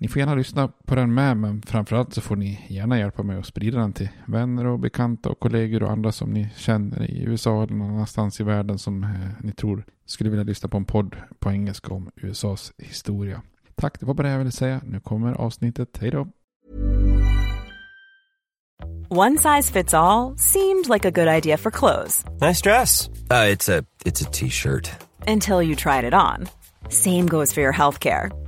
Ni får gärna lyssna på den med, men framförallt så får ni gärna hjälpa mig att sprida den till vänner och bekanta och kollegor och andra som ni känner i USA eller någon annanstans i världen som eh, ni tror skulle vilja lyssna på en podd på engelska om USAs historia. Tack, det var bara det jag ville säga. Nu kommer avsnittet. Hej då! One size fits all seemed like a good idea for clothes. Nice dress. Uh, it's a it's a t-shirt. Until you tried it on. Same goes for your healthcare.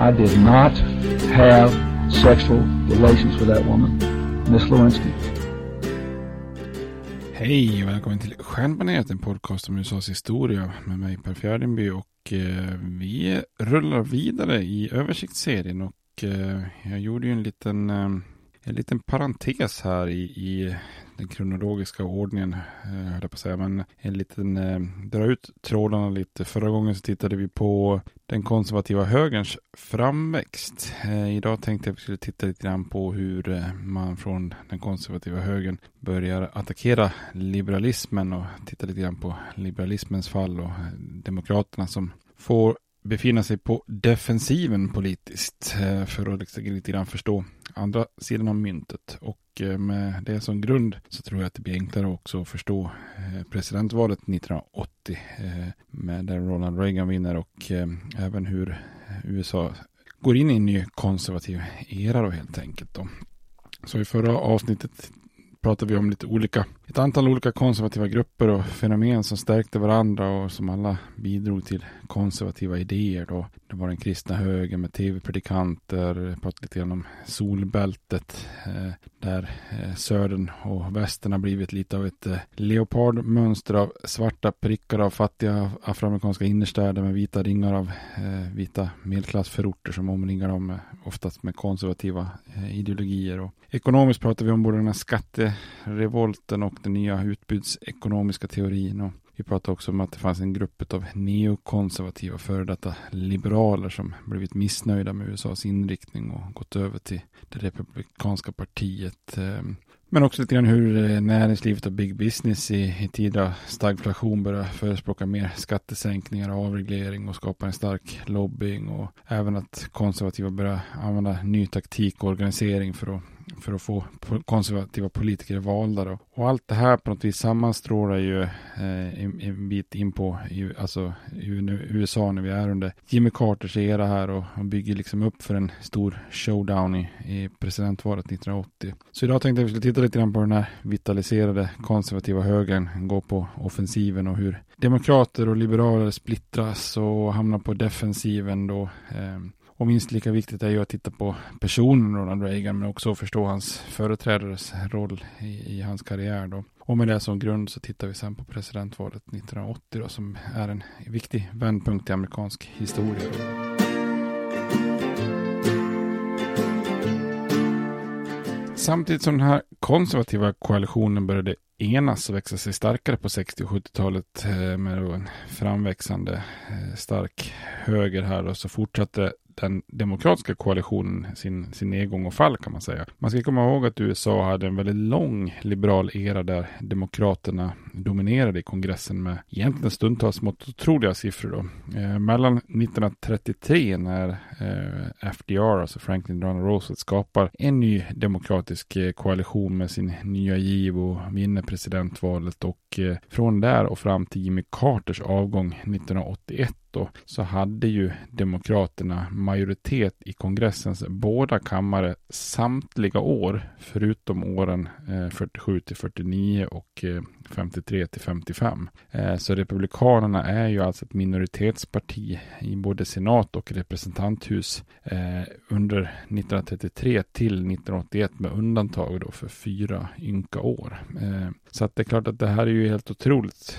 I did not have sexual relations with that woman, Miss Lewinsky. Hej och välkommen till Stjärnbaneret, en podcast om USAs historia med mig Per Fjärdingby och eh, vi rullar vidare i översiktsserien och eh, jag gjorde ju en liten, eh, en liten parentes här i, i den kronologiska ordningen, eh, höll jag på att säga, men en liten, eh, dra ut trådarna lite. Förra gången så tittade vi på den konservativa högerns framväxt. Eh, idag tänkte jag att vi skulle titta lite grann på hur eh, man från den konservativa högern börjar attackera liberalismen och titta lite grann på liberalismens fall och eh, demokraterna som får befinna sig på defensiven politiskt eh, för att liksom lite grann förstå andra sidan av myntet. Och eh, med det som grund så tror jag att det blir enklare också att förstå eh, presidentvalet 1980 eh, med där Ronald Reagan vinner och även hur USA går in i en ny konservativ era då helt enkelt. Då. Så i förra avsnittet pratade vi om lite olika, ett antal olika konservativa grupper och fenomen som stärkte varandra och som alla bidrog till konservativa idéer. Då. Det var den kristna högen med tv-predikanter, pratade lite grann om solbältet eh, där eh, södern och västern har blivit lite av ett eh, leopardmönster av svarta prickar av fattiga afroamerikanska innerstäder med vita ringar av eh, vita medelklassförorter som omringar dem, eh, oftast med konservativa eh, ideologier. Och ekonomiskt pratar vi om både den här revolten och den nya utbudsekonomiska teorin. Och Vi pratade också om att det fanns en grupp av neokonservativa före detta liberaler som blivit missnöjda med USAs inriktning och gått över till det republikanska partiet. Ehm, men också lite grann hur eh, näringslivet och big business i, i tider av stagflation börjar förespråka mer skattesänkningar, och avreglering och skapa en stark lobbying och även att konservativa börjar använda ny taktik och organisering för att för att få konservativa politiker valda. Då. Och allt det här på något vis sammanstrålar ju eh, en, en, bit in på alltså, USA när vi är under Jimmy Carters era här och, och bygger liksom upp för en stor showdown i, i presidentvalet 1980. Så idag tänkte jag att vi skulle titta lite grann på den här vitaliserade konservativa högern, gå på offensiven och hur demokrater och liberaler splittras och hamnar på defensiven då. Eh, och minst lika viktigt är ju att titta på personen Ronald Reagan men också att förstå hans företrädares roll i, i, hans karriär. Då. Och med det som grund så tittar vi sen på presidentvalet 1980 då, som är en viktig vändpunkt i amerikansk historia. Då. Samtidigt som den här konservativa koalitionen började enas och växa sig starkare på 60 och 70-talet eh, med en framväxande eh, stark höger här och så fortsatte den demokratiska koalitionen sin, sin nedgång och fall kan man säga. Man ska komma ihåg att USA hade en väldigt lång liberal era där demokraterna dominerade i kongressen med egentligen stundtals mot otroliga siffror. Då. Eh, mellan 1933 när eh, FDR, alltså Franklin Delano Roosevelt, skapar en ny demokratisk eh, koalition med sin nya giv och vinner presidentvalet och eh, från där och fram till Jimmy Carters avgång 1981 då, så hade ju Demokraterna majoritet i kongressens båda kammare samtliga år, förutom åren eh, 47 till 49 och eh, 53 till 55. Eh, så Republikanerna är ju alltså ett minoritetsparti i både senat och representanthus eh, under 1933 till 1981 med undantag då för fyra ynka år. Eh, så att det är klart att det här är ju helt otroligt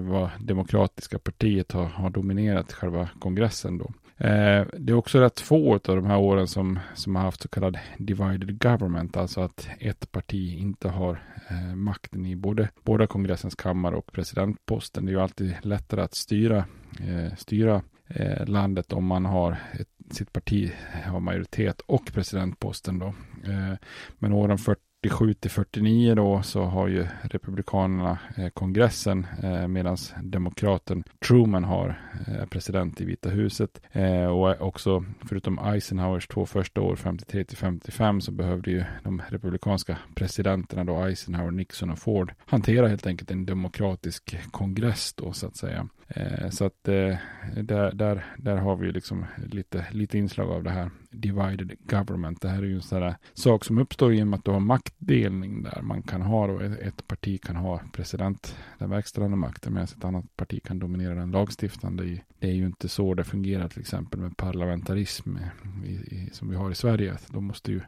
vad demokratiska partiet har, har dominerat själva kongressen då. Eh, det är också rätt få av de här åren som, som har haft så kallad divided government, alltså att ett parti inte har eh, makten i både, både kongressens kammare och presidentposten. Det är ju alltid lättare att styra, eh, styra eh, landet om man har ett, sitt parti har majoritet och presidentposten då. Eh, men åren 40 47 till 49 då så har ju Republikanerna eh, kongressen eh, medan demokraten Truman har eh, president i Vita huset. Eh, och också förutom Eisenhowers två första år 53 till 55 så behövde ju de republikanska presidenterna då Eisenhower, Nixon och Ford hantera helt enkelt en demokratisk kongress då så att säga. Eh, så att eh, där, där, där har vi liksom lite, lite inslag av det här divided government. Det här är ju en sån här sak som uppstår genom att du har maktdelning där man kan ha då ett parti kan ha president, den verkställande makten medan ett annat parti kan dominera den lagstiftande. Det är ju inte så det fungerar till exempel med parlamentarism i, i, som vi har i Sverige. Då måste ju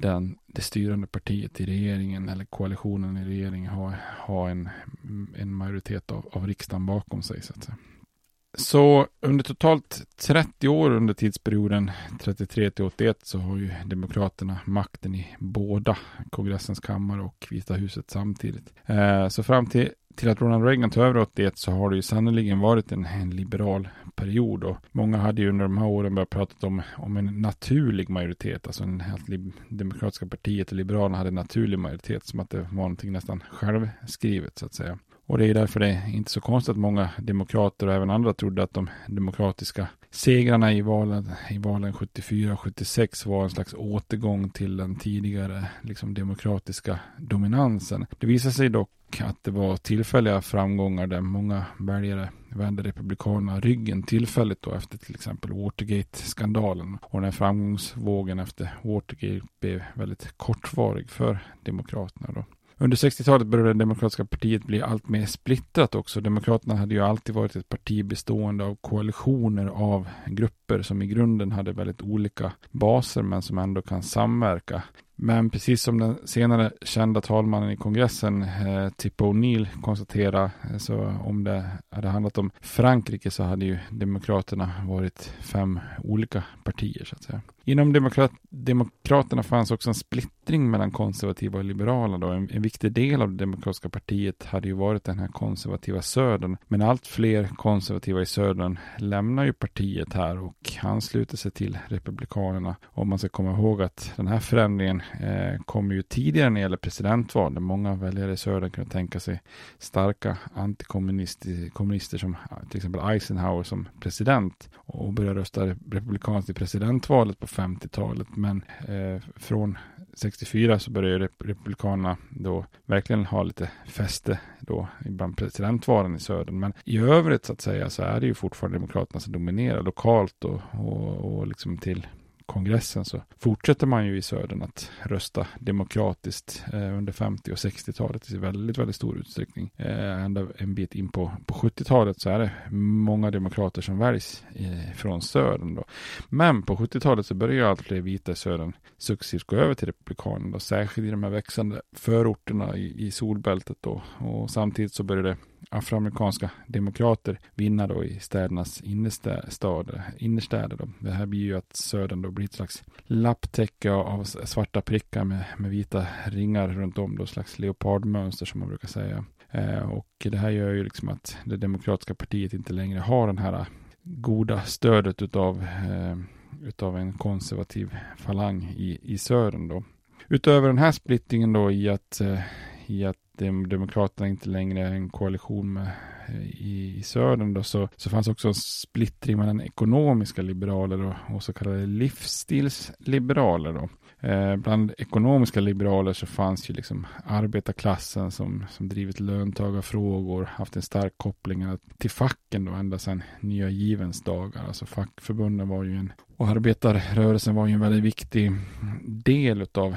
den, det styrande partiet i regeringen eller koalitionen i regeringen ha, ha en, en majoritet av, av riksdagen bakom sig. Så, att säga. så under totalt 30 år under tidsperioden 33 till 81 så har ju Demokraterna makten i båda kongressens kammare och Vita huset samtidigt. Eh, så fram till till att Ronald Reagan tog över 81 så har det ju sannerligen varit en, en liberal period och många hade ju under de här åren börjat prata om, om en naturlig majoritet, alltså en, att Demokratiska partiet och Liberalerna hade en naturlig majoritet som att det var någonting nästan självskrivet så att säga. Och det är därför det är inte så konstigt att många demokrater och även andra trodde att de demokratiska segrarna i valen, i valen 74 och 76 var en slags återgång till den tidigare liksom, demokratiska dominansen. Det visade sig dock att det var tillfälliga framgångar där många väljare vände Republikanerna ryggen tillfälligt då efter till exempel Watergate-skandalen. Och den här framgångsvågen efter Watergate blev väldigt kortvarig för Demokraterna då. Under 60-talet började det demokratiska partiet bli allt mer splittrat också. Demokraterna hade ju alltid varit ett parti bestående av koalitioner av grupper grupper som i grunden hade väldigt olika baser men som ändå kan samverka. Men precis som den senare kända talmannen i kongressen, eh, Tip O'Neill, konstaterade, eh, så om det hade handlat om Frankrike så hade ju Demokraterna varit fem olika partier så att säga. Inom demokrat, Demokraterna fanns också en splittring mellan konservativa och liberala. Då. En, en, viktig del av det demokratiska partiet hade ju varit den här konservativa södern. Men allt fler konservativa i södern lämnar ju partiet här och ansluter sig till republikanerna. Och man ska komma ihåg att den här förändringen eh, kommer ju tidigare när det gäller presidentval. Där många väljare i södern kunde tänka sig starka antikommunister som till exempel Eisenhower som president och började rösta republikanskt i presidentvalet på 50-talet. Men eh, från 64 så började republikanerna då verkligen ha lite fäste då bland presidentvalen i södern. Men i övrigt så att säga så är det ju fortfarande demokraterna som dominerar lokalt och, och, och liksom till kongressen så fortsätter man ju i södern att rösta demokratiskt eh, under 50 och 60-talet i väldigt, väldigt stor utsträckning. Eh, ända en bit in på, på 70-talet så är det många demokrater som väljs eh, från södern då. Men på 70-talet så börjar allt fler vita i södern successivt gå över till republikanerna, särskilt i de här växande förorterna i, i solbältet då. Och samtidigt så började afroamerikanska demokrater vinna då i städernas innerstäder. innerstäder då. Det här blir ju att södern då blir ett slags lapptäcke av svarta prickar med, med vita ringar runt om, då slags leopardmönster som man brukar säga. Eh, och det här gör ju liksom att det demokratiska partiet inte längre har den här goda stödet utav, eh, utav en konservativ falang i, i södern då. Utöver den här splittringen då i att, eh, i att Demokraterna inte längre är en koalition med eh, i, i södern då, så, så fanns också en splittring mellan ekonomiska liberaler och, och så kallade livsstilsliberaler. Då. Eh, bland ekonomiska liberaler så fanns ju liksom arbetarklassen som, som drivit löntagarfrågor, haft en stark koppling till facken då ända sedan nya givens dagar. Alltså fackförbunden var ju en, och arbetarrörelsen var ju en väldigt viktig del utav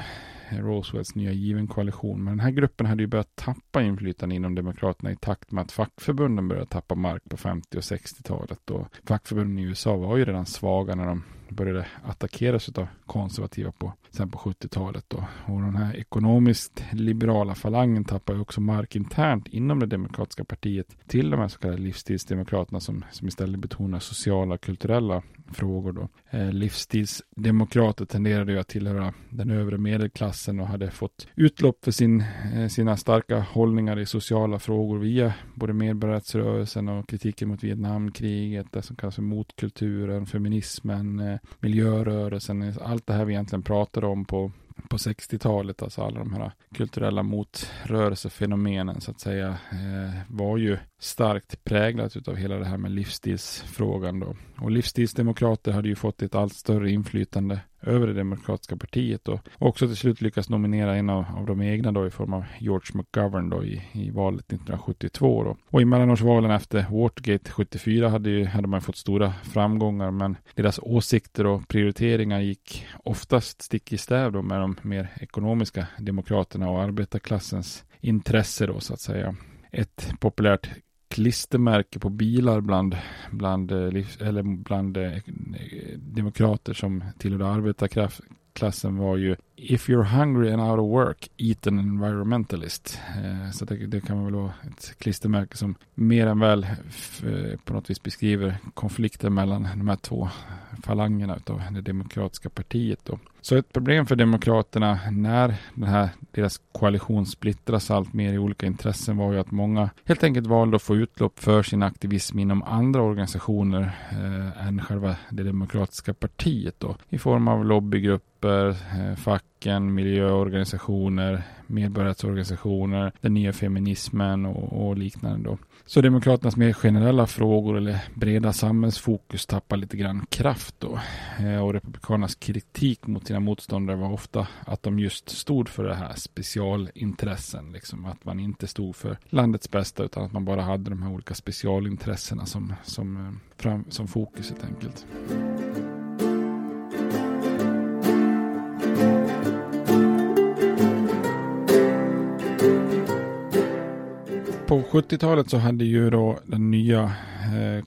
Roswells nya given koalition. Men den här gruppen hade ju börjat tappa inflytande inom Demokraterna i takt med att fackförbunden började tappa mark på 50 och 60-talet. Och fackförbunden i USA var ju redan svaga när de började attackeras av konservativa på, sen på 70-talet. Då. Och den här ekonomiskt liberala falangen tappar ju också mark internt inom det demokratiska partiet till de här så kallade livsstilsdemokraterna som, som istället betonar sociala och kulturella frågor. Då. Eh, livsstilsdemokrater tenderade ju att tillhöra den övre medelklassen och hade fått utlopp för sin, eh, sina starka hållningar i sociala frågor via både medborgarrättsrörelsen och kritiken mot Vietnamkriget, det som kallas för motkulturen, feminismen, eh, miljörörelsen, allt det här vi egentligen pratade om på på 60-talet, alltså alla de här kulturella motrörelsefenomenen så att säga, eh, var ju starkt präglat av hela det här med livsstilsfrågan då. Och livsstilsdemokrater hade ju fått ett allt större inflytande över det demokratiska partiet och också till slut lyckas nominera en av, av de egna då i form av George McGovern då i, i valet 1972 då. Och i mellanårsvalen efter Watergate 74 hade, ju, hade man fått stora framgångar men deras åsikter och prioriteringar gick oftast stick i stäv då med de mer ekonomiska demokraterna och arbetarklassens intresse då så att säga. Ett populärt klistermärke på bilar bland, bland, eh, eller bland eh, demokrater som tillhörde arbetarklassen var ju If you're hungry and out of work, eat an environmentalist. Eh, så det, det, kan väl vara ett klistermärke som mer än väl eh, på något vis beskriver konflikten mellan de här två falangerna av det demokratiska partiet. Då. Så ett problem för Demokraterna när den här, deras koalition splittras allt mer i olika intressen var ju att många helt enkelt valde att få utlopp för sin aktivism inom andra organisationer eh, än själva det demokratiska partiet då. I form av lobbygrupper, eh, facken, miljöorganisationer, medborgarrättsorganisationer, den nya feminismen och, och liknande då. Så Demokraternas mer generella frågor eller breda samhällsfokus tappar lite grann kraft då. Eh, och Republikanernas kritik mot sina motståndare var ofta att de just stod för det här specialintressen. Liksom att man inte stod för landets bästa utan att man bara hade de här olika specialintressena som, som, eh, fram, som fokus helt enkelt. 70-talet så hade ju då den nya eh,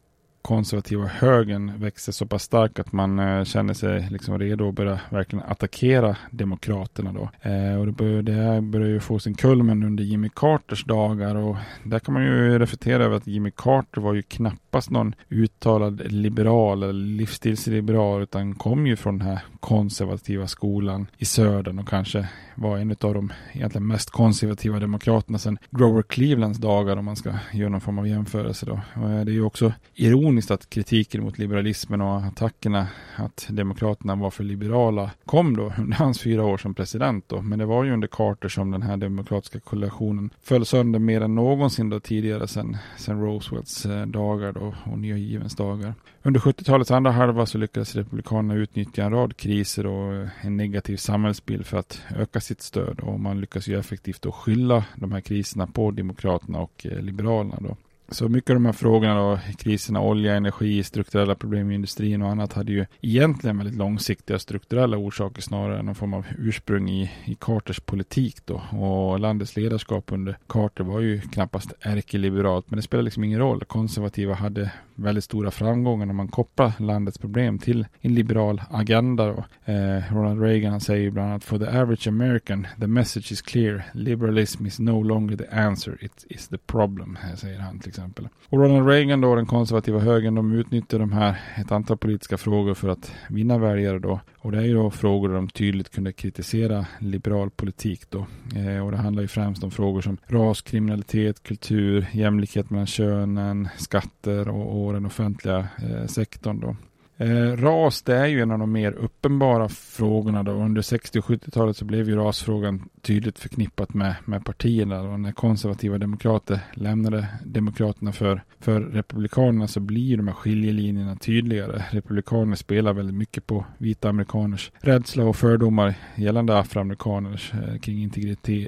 konservativa högern växer så pass stark att man eh, känner sig liksom redo att börja verkligen attackera demokraterna då. Eh, och det, bör, det här börjar ju få sin kulmen under Jimmy Carters dagar och där kan man ju reflektera över att Jimmy Carter var ju knappast någon uttalad liberal eller livsstilsliberal utan kom ju från den här konservativa skolan i södern och kanske var en av de egentligen mest konservativa demokraterna sedan Grover Clevelands dagar om man ska göra någon form av jämförelse då. Och eh, det är ju också ironiskt att kritiken mot liberalismen och attackerna att demokraterna var för liberala kom då under hans fyra år som president då. Men det var ju under Carter som den här demokratiska koalitionen föll sönder mer än någonsin då tidigare sedan, sen Roosevelts eh, dagar då och nya givens dagar. Under 70-talets andra halva så lyckades republikanerna utnyttja en rad kriser och eh, en negativ samhällsbild för att öka sitt stöd och man lyckas ju effektivt då skylla de här kriserna på demokraterna och eh, liberalerna då. Så mycket av de här frågorna då, kriserna, olja, energi, strukturella problem i industrin och annat hade ju egentligen väldigt långsiktiga strukturella orsaker snarare än någon form av ursprung i, i Carters politik då. Och landets ledarskap under Carter var ju knappast ärkeliberalt, men det spelar liksom ingen roll. Konservativa hade väldigt stora framgångar när man kopplar landets problem till en liberal agenda. Då. Eh, Ronald Reagan säger bland annat For the average American the message is clear. Liberalism is no longer the answer, it is the problem, säger han till exempel. Och Ronald Reagan då, den konservativa högern, de utnyttjar de här ett antal politiska frågor för att vinna väljare då. Och det är ju då frågor där de tydligt kunde kritisera liberal politik då. Eh, och det handlar ju främst om frågor som ras, kriminalitet, kultur, jämlikhet mellan könen, skatter och, och den offentliga eh, sektorn då. Eh, ras, det är ju en av de mer uppenbara frågorna då. Under 60 och 70-talet så blev ju rasfrågan tydligt förknippat med, med partierna. Och när konservativa demokrater lämnade demokraterna för, för republikanerna så blir de här skiljelinjerna tydligare. Republikaner spelar väldigt mycket på vita amerikaners rädsla och fördomar gällande afroamerikaners eh, kring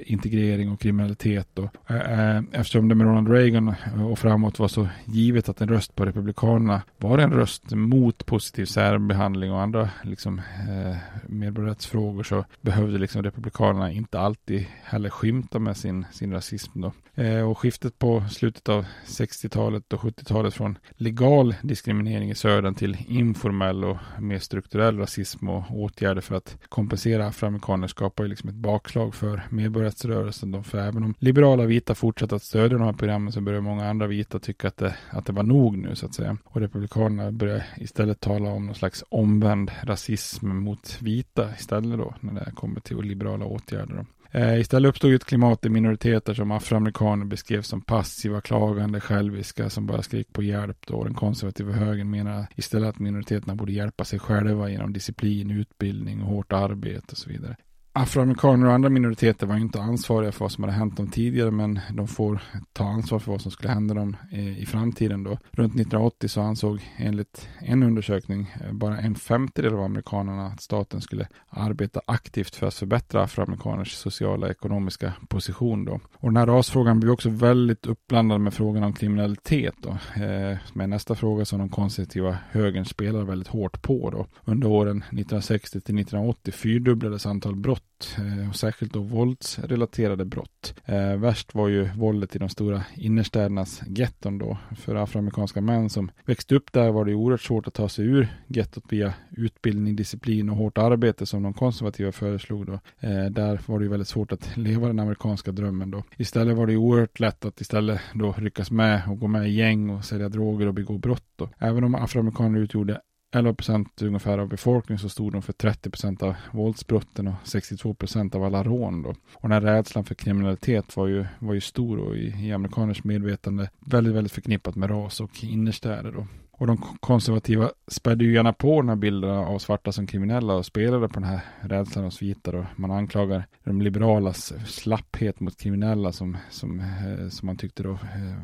integrering och kriminalitet. Då. Eh, eh, eftersom det med Ronald Reagan och framåt var så givet att en röst på republikanerna var en röst mot positiv särbehandling och andra liksom, eh, medborgarrättsfrågor så behövde liksom republikanerna inte alltid heller skymta med sin, sin rasism. Då. Eh, och skiftet på slutet av 60-talet och 70-talet från legal diskriminering i södern till informell och mer strukturell rasism och åtgärder för att kompensera afroamerikaner skapar ju liksom ett bakslag för medborgarrättsrörelsen. Då. För även om liberala vita fortsätter att stödja de här programmen så börjar många andra vita tycka att det, att det var nog nu så att säga. Och republikanerna börjar istället tala om någon slags omvänd rasism mot vita istället då när det kommer till liberala åtgärder. Då. Eh, istället uppstod ett klimat i minoriteter som afroamerikaner beskrevs som passiva, klagande, själviska som bara skrek på hjälp. Då. Den konservativa högern menar istället att minoriteterna borde hjälpa sig själva genom disciplin, utbildning och hårt arbete och så vidare afroamerikaner och andra minoriteter var inte ansvariga för vad som hade hänt dem tidigare men de får ta ansvar för vad som skulle hända dem eh, i framtiden då. Runt 1980 så ansåg enligt en undersökning eh, bara en femtedel av amerikanerna att staten skulle arbeta aktivt för att förbättra afroamerikaners sociala och ekonomiska position då. Och den här rasfrågan blev också väldigt uppblandad med frågan om kriminalitet då. Eh, med nästa fråga som de konservativa högern spelar väldigt hårt på då. Under åren 1960 till 1980 fyrdubblades antal brott brott, eh, och särskilt då våldsrelaterade brott. Eh, värst var ju våldet i de stora innerstädernas getton då. För afroamerikanska män som växte upp där var det oerhört svårt att ta sig ur gettot via utbildning, disciplin och hårt arbete som de konservativa föreslog då. Eh, där var det ju väldigt svårt att leva den amerikanska drömmen då. Istället var det oerhört lätt att istället då ryckas med och gå med i gäng och sälja droger och begå brott då. Även om afroamerikaner utgjorde 11 procent ungefär av befolkningen så stod de för 30 procent av våldsbrotten och 62 procent av alla rån. Då. Och den här rädslan för kriminalitet var ju, var ju stor och i, i amerikaners medvetande väldigt, väldigt förknippat med ras och innerstäder. Då. Och de konservativa spädde ju gärna på den här bilden av svarta som kriminella och spelade på den här rädslan hos vita. Då. Man anklagar de liberalas slapphet mot kriminella som, som, eh, som man tyckte då eh,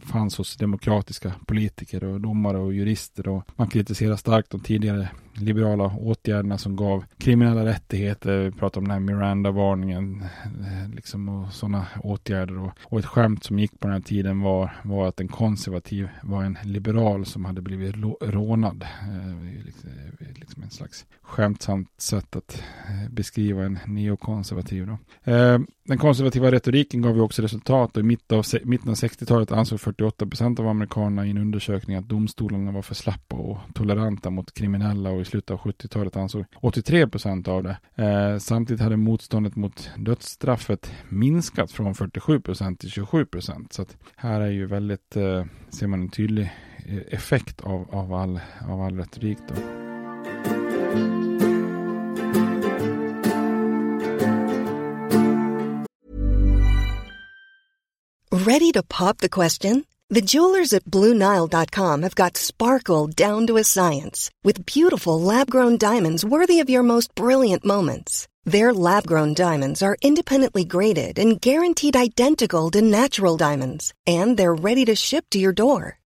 fanns hos demokratiska politiker och domare och jurister. Och man kritiserar starkt de tidigare liberala åtgärderna som gav kriminella rättigheter. Vi pratar om den här Miranda-varningen eh, liksom och sådana åtgärder. Och, och ett skämt som gick på den här tiden var, var att en konservativ var en liberal som hade blivit rånad. Eh, det liksom, liksom en slags skämtsamt sätt att eh, beskriva en neokonservativ. Då. Eh, den konservativa retoriken gav ju också resultat och i mitten av, mitten av 60-talet ansåg 48 procent av amerikanerna i en undersökning att domstolarna var för slappa och toleranta mot kriminella och i slutet av 70-talet ansåg 83 procent av det. Samtidigt hade motståndet mot dödsstraffet minskat från 47 procent till 27 procent. Så att här är ju väldigt, ser man en tydlig effekt av, av, all, av all retorik. Då. Ready to pop the question? The jewelers at BlueNile.com have got sparkle down to a science with beautiful lab-grown diamonds worthy of your most brilliant moments. Their lab-grown diamonds are independently graded and guaranteed identical to natural diamonds, and they're ready to ship to your door.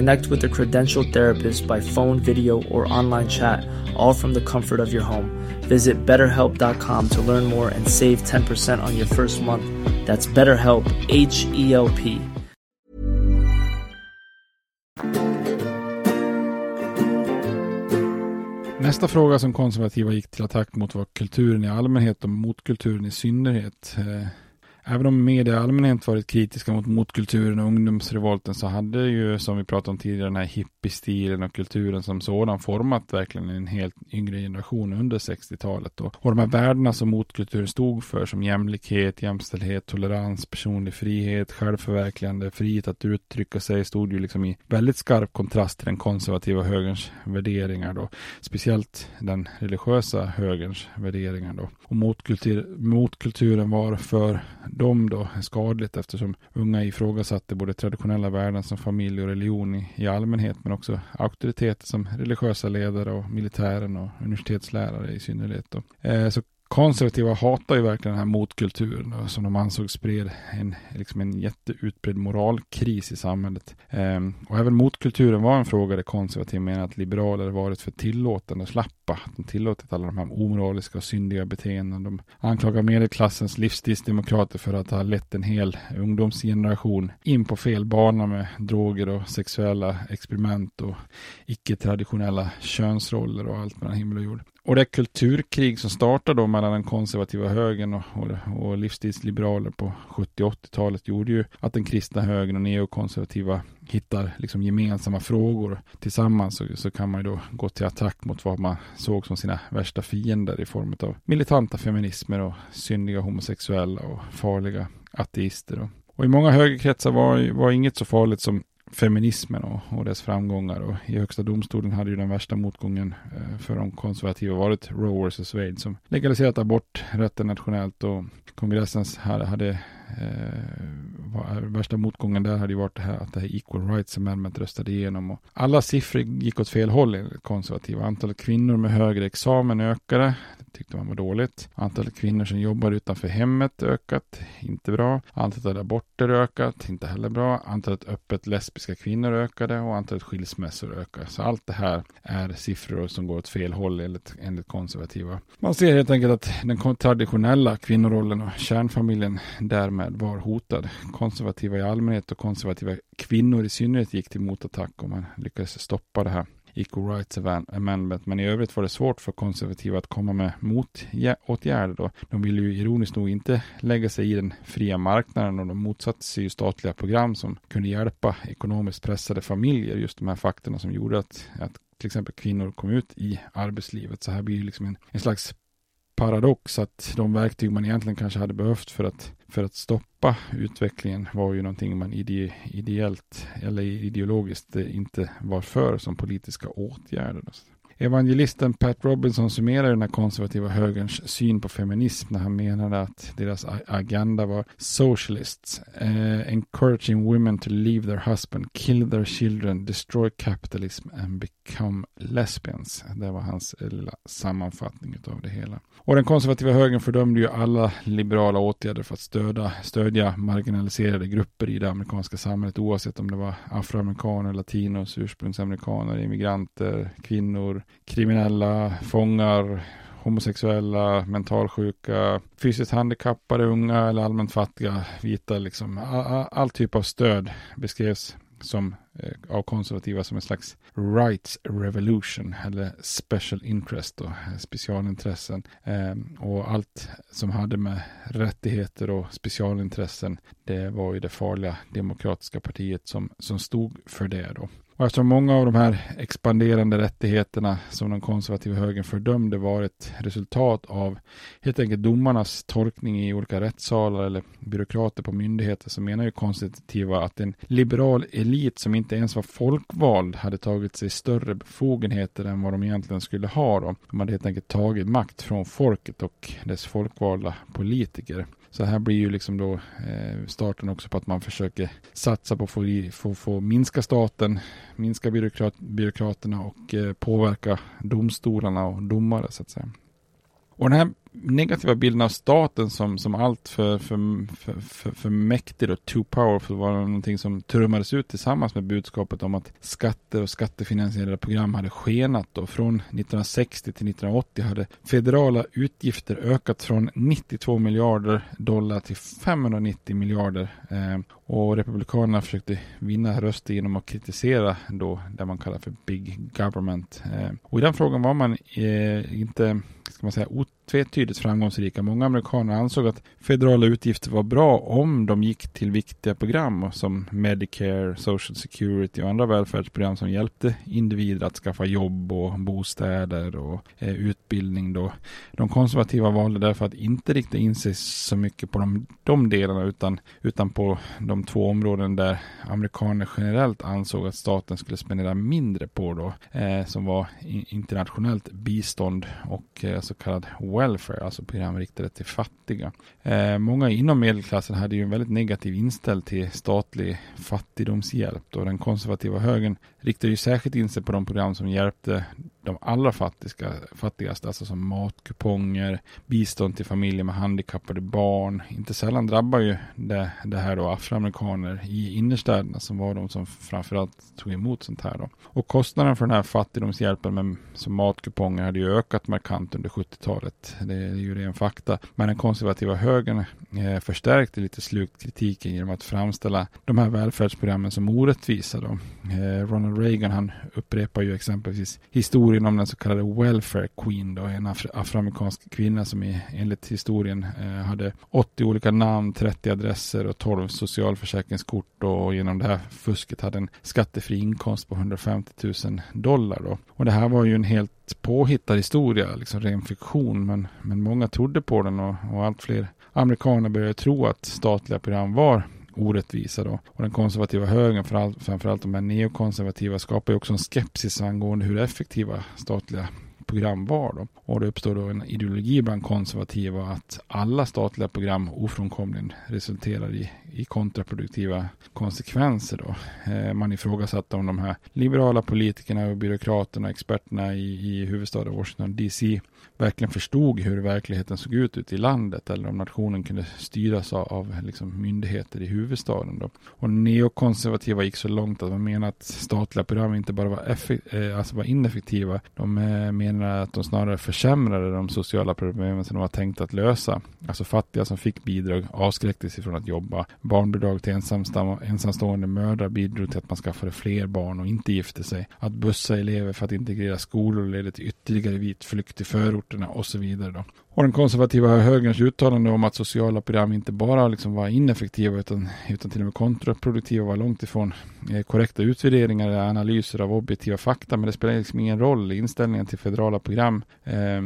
Connect with a credentialed therapist by phone, video, or online chat, all from the comfort of your home. Visit betterhelp.com to learn more and save 10% on your first month. That's BetterHelp, H E L P. Nästa fråga som konservativa gick till attack mot var kulturen i allmänhet och motkulturen i synnerhet. Eh, Även om media i allmänhet varit kritiska mot motkulturen och ungdomsrevolten så hade ju, som vi pratade om tidigare, den här hippiestilen och kulturen som sådan format verkligen en helt yngre generation under 60-talet. Och, och de här värdena som motkulturen stod för, som jämlikhet, jämställdhet, tolerans, personlig frihet, självförverkligande, frihet att uttrycka sig, stod ju liksom i väldigt skarp kontrast till den konservativa högerns värderingar då. Speciellt den religiösa högerns värderingar då. Och motkultur, motkulturen var för dem då skadligt eftersom unga ifrågasatte både traditionella värden som familj och religion i, i allmänhet men också auktoriteter som religiösa ledare och militären och universitetslärare i synnerhet. Då. Eh, så konservativa hatar ju verkligen den här motkulturen då, som de ansåg spred en, liksom en jätteutbredd moralkris i samhället. Ehm, och även motkulturen var en fråga där konservativa menar att liberaler varit för tillåtande och slappa. De tillåtit alla de här omoraliska och syndiga beteenden. De anklagar medelklassens livsstilsdemokrater för att ha lett en hel ungdomsgeneration in på fel bana med droger och sexuella experiment och icke-traditionella könsroller och allt mellan himmel och jord. Och det kulturkrig som startade då mellan den konservativa högern och, och, och livsstilsliberaler på 70 80-talet gjorde ju att den kristna högern och neokonservativa hittar liksom gemensamma frågor tillsammans så, så kan man ju då gå till attack mot vad man såg som sina värsta fiender i form av militanta feminismer och syndiga homosexuella och farliga ateister. Och, och i många högerkretsar var, var inget så farligt som feminismen och, och, dess framgångar. Och I högsta domstolen hade ju den värsta motgången eh, för de konservativa varit Roe vs. Wade som legaliserat aborträtten nationellt och kongressens hade, hade eh, värsta motgången där hade ju varit det här att det här Equal Rights Amendment röstade igenom. Och alla siffror gick åt fel håll enligt konservativa. Antalet kvinnor med högre examen ökade det tyckte man var dåligt. Antalet kvinnor som jobbar utanför hemmet ökat, inte bra. Antalet aborter ökat, inte heller bra. Antalet öppet lesbiska kvinnor ökade och antalet skilsmässor ökade. Så allt det här är siffror som går åt fel håll enligt, enligt konservativa. Man ser helt enkelt att den traditionella kvinnorollen och kärnfamiljen därmed var hotad. Konservativa i allmänhet och konservativa kvinnor i synnerhet gick till motattack och man lyckades stoppa det här. Equal Rights Amendment, men i övrigt var det svårt för konservativa att komma med motåtgärder. Då. De ville ju ironiskt nog inte lägga sig i den fria marknaden och de motsatte sig ju statliga program som kunde hjälpa ekonomiskt pressade familjer, just de här faktorna som gjorde att, att till exempel kvinnor kom ut i arbetslivet. Så här blir det liksom en, en slags paradox att de verktyg man egentligen kanske hade behövt för att, för att stoppa utvecklingen var ju någonting man ide, ideellt eller ideologiskt inte var för som politiska åtgärder. Evangelisten Pat Robinson summerar den här konservativa högerns syn på feminism när han menade att deras agenda var socialists, uh, encouraging women to leave their husband, kill their children, destroy capitalism and become lesbians. Det var hans lilla sammanfattning av det hela. Och den konservativa högern fördömde ju alla liberala åtgärder för att stödja, stödja marginaliserade grupper i det amerikanska samhället oavsett om det var afroamerikaner, latinos, ursprungsamerikaner, immigranter, kvinnor, kriminella, fångar, homosexuella, mentalsjuka, fysiskt handikappade, unga eller allmänt fattiga, vita, liksom. All, all typ av stöd beskrevs som eh, av konservativa som en slags rights revolution eller special interest då, specialintressen. Eh, och allt som hade med rättigheter och specialintressen, det var ju det farliga demokratiska partiet som, som stod för det då. Och eftersom många av de här expanderande rättigheterna som den konservativa högern fördömde var ett resultat av helt enkelt domarnas tolkning i olika rättssalar eller byråkrater på myndigheter så menar ju konservativa att en liberal elit som inte ens var folkvald hade tagit sig större befogenheter än vad de egentligen skulle ha. Då. De hade helt enkelt tagit makt från folket och dess folkvalda politiker. Så här blir ju liksom då eh, starten också på att man försöker satsa på att få, få, få minska staten, minska byråkrat, byråkraterna och eh, påverka domstolarna och domare så att säga. Och den här negativa bilden av staten som, som allt för, för, för, för, för mäktig och too powerful var någonting som trummades ut tillsammans med budskapet om att skatter och skattefinansierade program hade skenat och från 1960 till 1980 hade federala utgifter ökat från 92 miljarder dollar till 590 miljarder eh, och Republikanerna försökte vinna röster genom att kritisera då det man kallar för big government. Eh, och i den frågan var man eh, inte, ska man säga, otvetydigt framgångsrika. Många amerikaner ansåg att federala utgifter var bra om de gick till viktiga program som Medicare, Social Security och andra välfärdsprogram som hjälpte individer att skaffa jobb och bostäder och eh, utbildning. Då. De konservativa valde därför att inte rikta in sig så mycket på de, de delarna utan, utan på de två områden där amerikaner generellt ansåg att staten skulle spendera mindre på då, eh, som var internationellt bistånd och eh, så kallad welfare, alltså program riktade till fattiga. Eh, många inom medelklassen hade ju en väldigt negativ inställning till statlig fattigdomshjälp då den konservativa högern riktade ju särskilt in sig på de program som hjälpte de allra fattiga, fattigaste, alltså som matkuponger, bistånd till familjer med handikappade barn. Inte sällan drabbar ju det, det här då afroamerikaner i innerstäderna som var de som framförallt tog emot sånt här då. Och kostnaden för den här fattigdomshjälpen med, som matkuponger hade ju ökat markant under 70-talet. Det är ju ren fakta. Men den konservativa högern eh, förstärkte lite slukt kritiken genom att framställa de här välfärdsprogrammen som orättvisa då. Eh, Ronald Reagan han upprepar ju exempelvis historien om den så kallade Welfare Queen, då, en af afroamerikansk kvinna som i, enligt historien eh, hade 80 olika namn, 30 adresser och 12 socialförsäkringskort och genom det här fusket hade en skattefri inkomst på 150 000 dollar. Då. Och det här var ju en helt påhittad historia, liksom ren fiktion, men, men många trodde på den och, och allt fler amerikaner började tro att statliga program var orättvisa då. Och den konservativa högern, framförallt de här neokonservativa, skapar ju också en skepsis angående hur effektiva statliga program var. Då. Och det uppstår då en ideologi bland konservativa att alla statliga program ofrånkomligen resulterar i, i kontraproduktiva konsekvenser. Då. Eh, man ifrågasatte om de här liberala politikerna och byråkraterna och experterna i, i huvudstaden Washington DC verkligen förstod hur verkligheten såg ut ute i landet eller om nationen kunde styras av, av liksom myndigheter i huvudstaden. Då. Och neokonservativa gick så långt att man menade att statliga program inte bara var, eh, alltså var ineffektiva. De eh, menar menade att de snarare försämrade de sociala problemen som de var tänkta att lösa. Alltså fattiga som fick bidrag avskräcktes ifrån att jobba. Barnbidrag till ensamstående mödrar bidrog till att man skaffade fler barn och inte gifte sig. Att bussa elever för att integrera skolor ledde till ytterligare vit flykt till rapporterna och så vidare. Då. Och den konservativa högerns uttalande om att sociala program inte bara liksom var ineffektiva utan, utan till och med kontraproduktiva var långt ifrån eh, korrekta utvärderingar eller analyser av objektiva fakta. Men det spelar liksom ingen roll. Inställningen till federala program eh,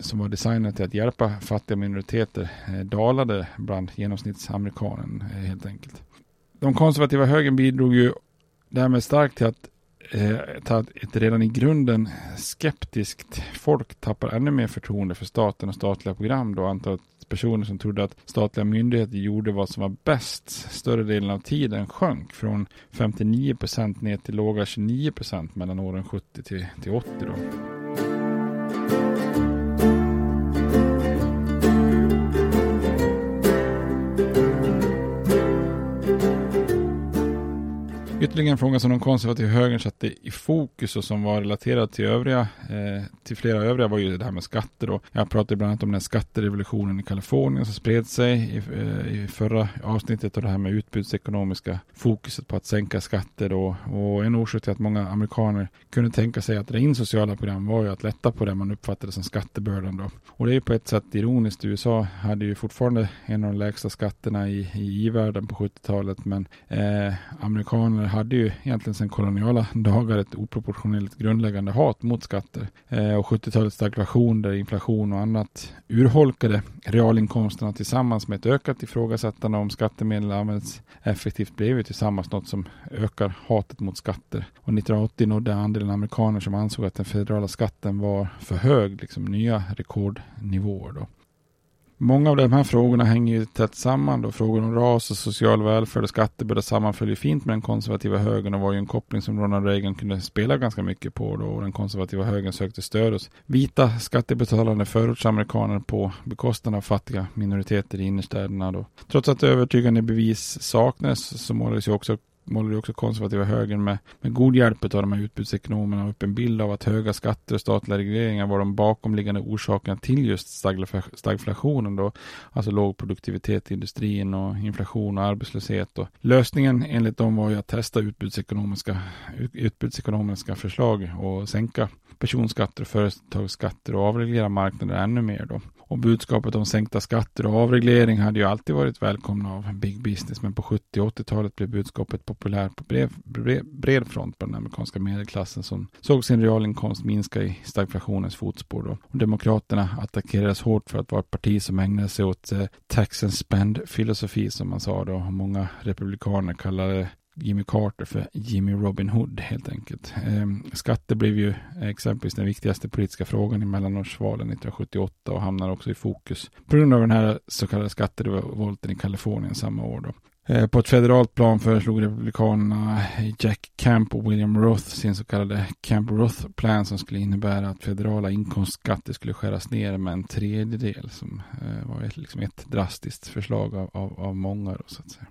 som var designade till att hjälpa fattiga minoriteter eh, dalade bland genomsnittsamerikanen eh, helt enkelt. De konservativa högern bidrog ju därmed starkt till att Eh, ett redan i grunden skeptiskt folk tappar ännu mer förtroende för staten och statliga program då antalet personer som trodde att statliga myndigheter gjorde vad som var bäst större delen av tiden sjönk från 59 procent ner till låga 29 procent mellan åren 70 till, till 80 då. Ytterligare en fråga som de konservativa högern satte i fokus och som var relaterad till övriga, eh, till flera övriga var ju det här med skatter då. Jag pratade bland annat om den skatterevolutionen i Kalifornien som spred sig i, eh, i förra avsnittet och det här med utbudsekonomiska fokuset på att sänka skatter då. Och en orsak till att många amerikaner kunde tänka sig att dra in sociala program var ju att lätta på det man uppfattade som skattebördan då. Och det är ju på ett sätt ironiskt. USA hade ju fortfarande en av de lägsta skatterna i, i i-världen på 70-talet men eh, amerikaner hade ju egentligen sedan koloniala dagar ett oproportionerligt grundläggande hat mot skatter. Eh, och 70-talets stagflation där inflation och annat urholkade realinkomsterna tillsammans med ett ökat ifrågasättande om skattemedel används effektivt blev ju tillsammans något som ökar hatet mot skatter. Och 1980 nådde andelen amerikaner som ansåg att den federala skatten var för hög, liksom nya rekordnivåer då. Många av de här frågorna hänger ju tätt samman då. Frågor om ras och social välfärd och skattebörda sammanföll fint med den konservativa högern och var ju en koppling som Ronald Reagan kunde spela ganska mycket på då. Och den konservativa högern sökte stöd hos vita skattebetalande förortsamerikaner på bekostnad av fattiga minoriteter i innerstäderna då. Trots att övertygande bevis saknades så målades ju också målade också konservativa högern med, med god hjälp av de här utbudsekonomerna upp en bild av att höga skatter och statliga regleringar var de bakomliggande orsakerna till just stagflationen då. Alltså låg produktivitet i industrin och inflation och arbetslöshet. Och lösningen enligt dem var ju att testa utbudsekonomiska, utbudsekonomiska förslag och sänka personskatter och företagsskatter och avreglera marknaden ännu mer då. Och budskapet om sänkta skatter och avreglering hade ju alltid varit välkomna av big business. Men på 70 och 80-talet blev budskapet populärt på bred, bred, bred front på den amerikanska medelklassen som såg sin realinkomst minska i stagflationens fotspår. Då. Och Demokraterna attackerades hårt för att vara ett parti som ägnade sig åt eh, tax and spend filosofi som man sa då. Många republikaner kallade Jimmy Carter för Jimmy Robin Hood helt enkelt. Eh, skatter blev ju exempelvis den viktigaste politiska frågan i mellanårsvalen 1978 och hamnar också i fokus på grund av den här så kallade skatterevolten i Kalifornien samma år. Då. Ehm, på ett federalt plan föreslog republikanerna Jack Camp och William Roth sin så kallade Camp Roth plan som skulle innebära att federala inkomstskatter skulle skäras ner med en tredjedel som eh, var ett, liksom ett drastiskt förslag av, av, av många. Då, så att säga.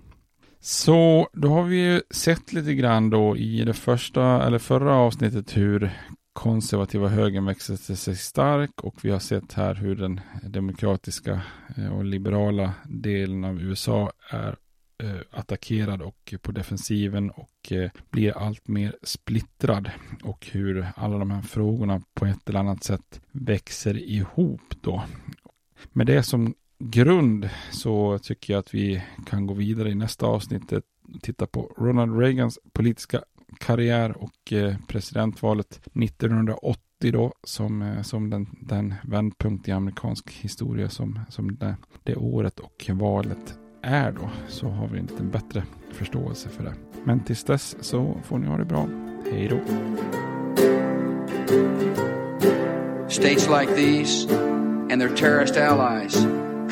Så då har vi ju sett lite grann då i det första eller förra avsnittet hur konservativa högern växer sig stark och vi har sett här hur den demokratiska eh, och liberala delen av USA är eh, attackerad och på defensiven och eh, blir allt mer splittrad och hur alla de här frågorna på ett eller annat sätt växer ihop då. Med det som grund så tycker jag att vi kan gå vidare i nästa avsnitt och titta på Ronald Reagans politiska karriär och eh, presidentvalet 1980 då som, eh, som den, den vändpunkt i amerikansk historia som, som det, det året och valet är då så har vi en lite bättre förståelse för det. Men tills dess så får ni ha det bra. Hej då! States like these and their terrorist allies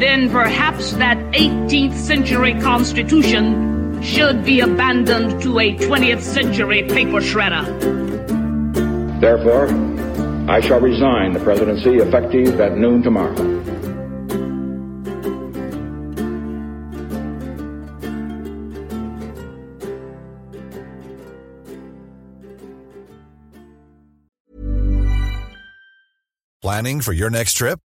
then perhaps that 18th century Constitution should be abandoned to a 20th century paper shredder. Therefore, I shall resign the presidency effective at noon tomorrow. Planning for your next trip?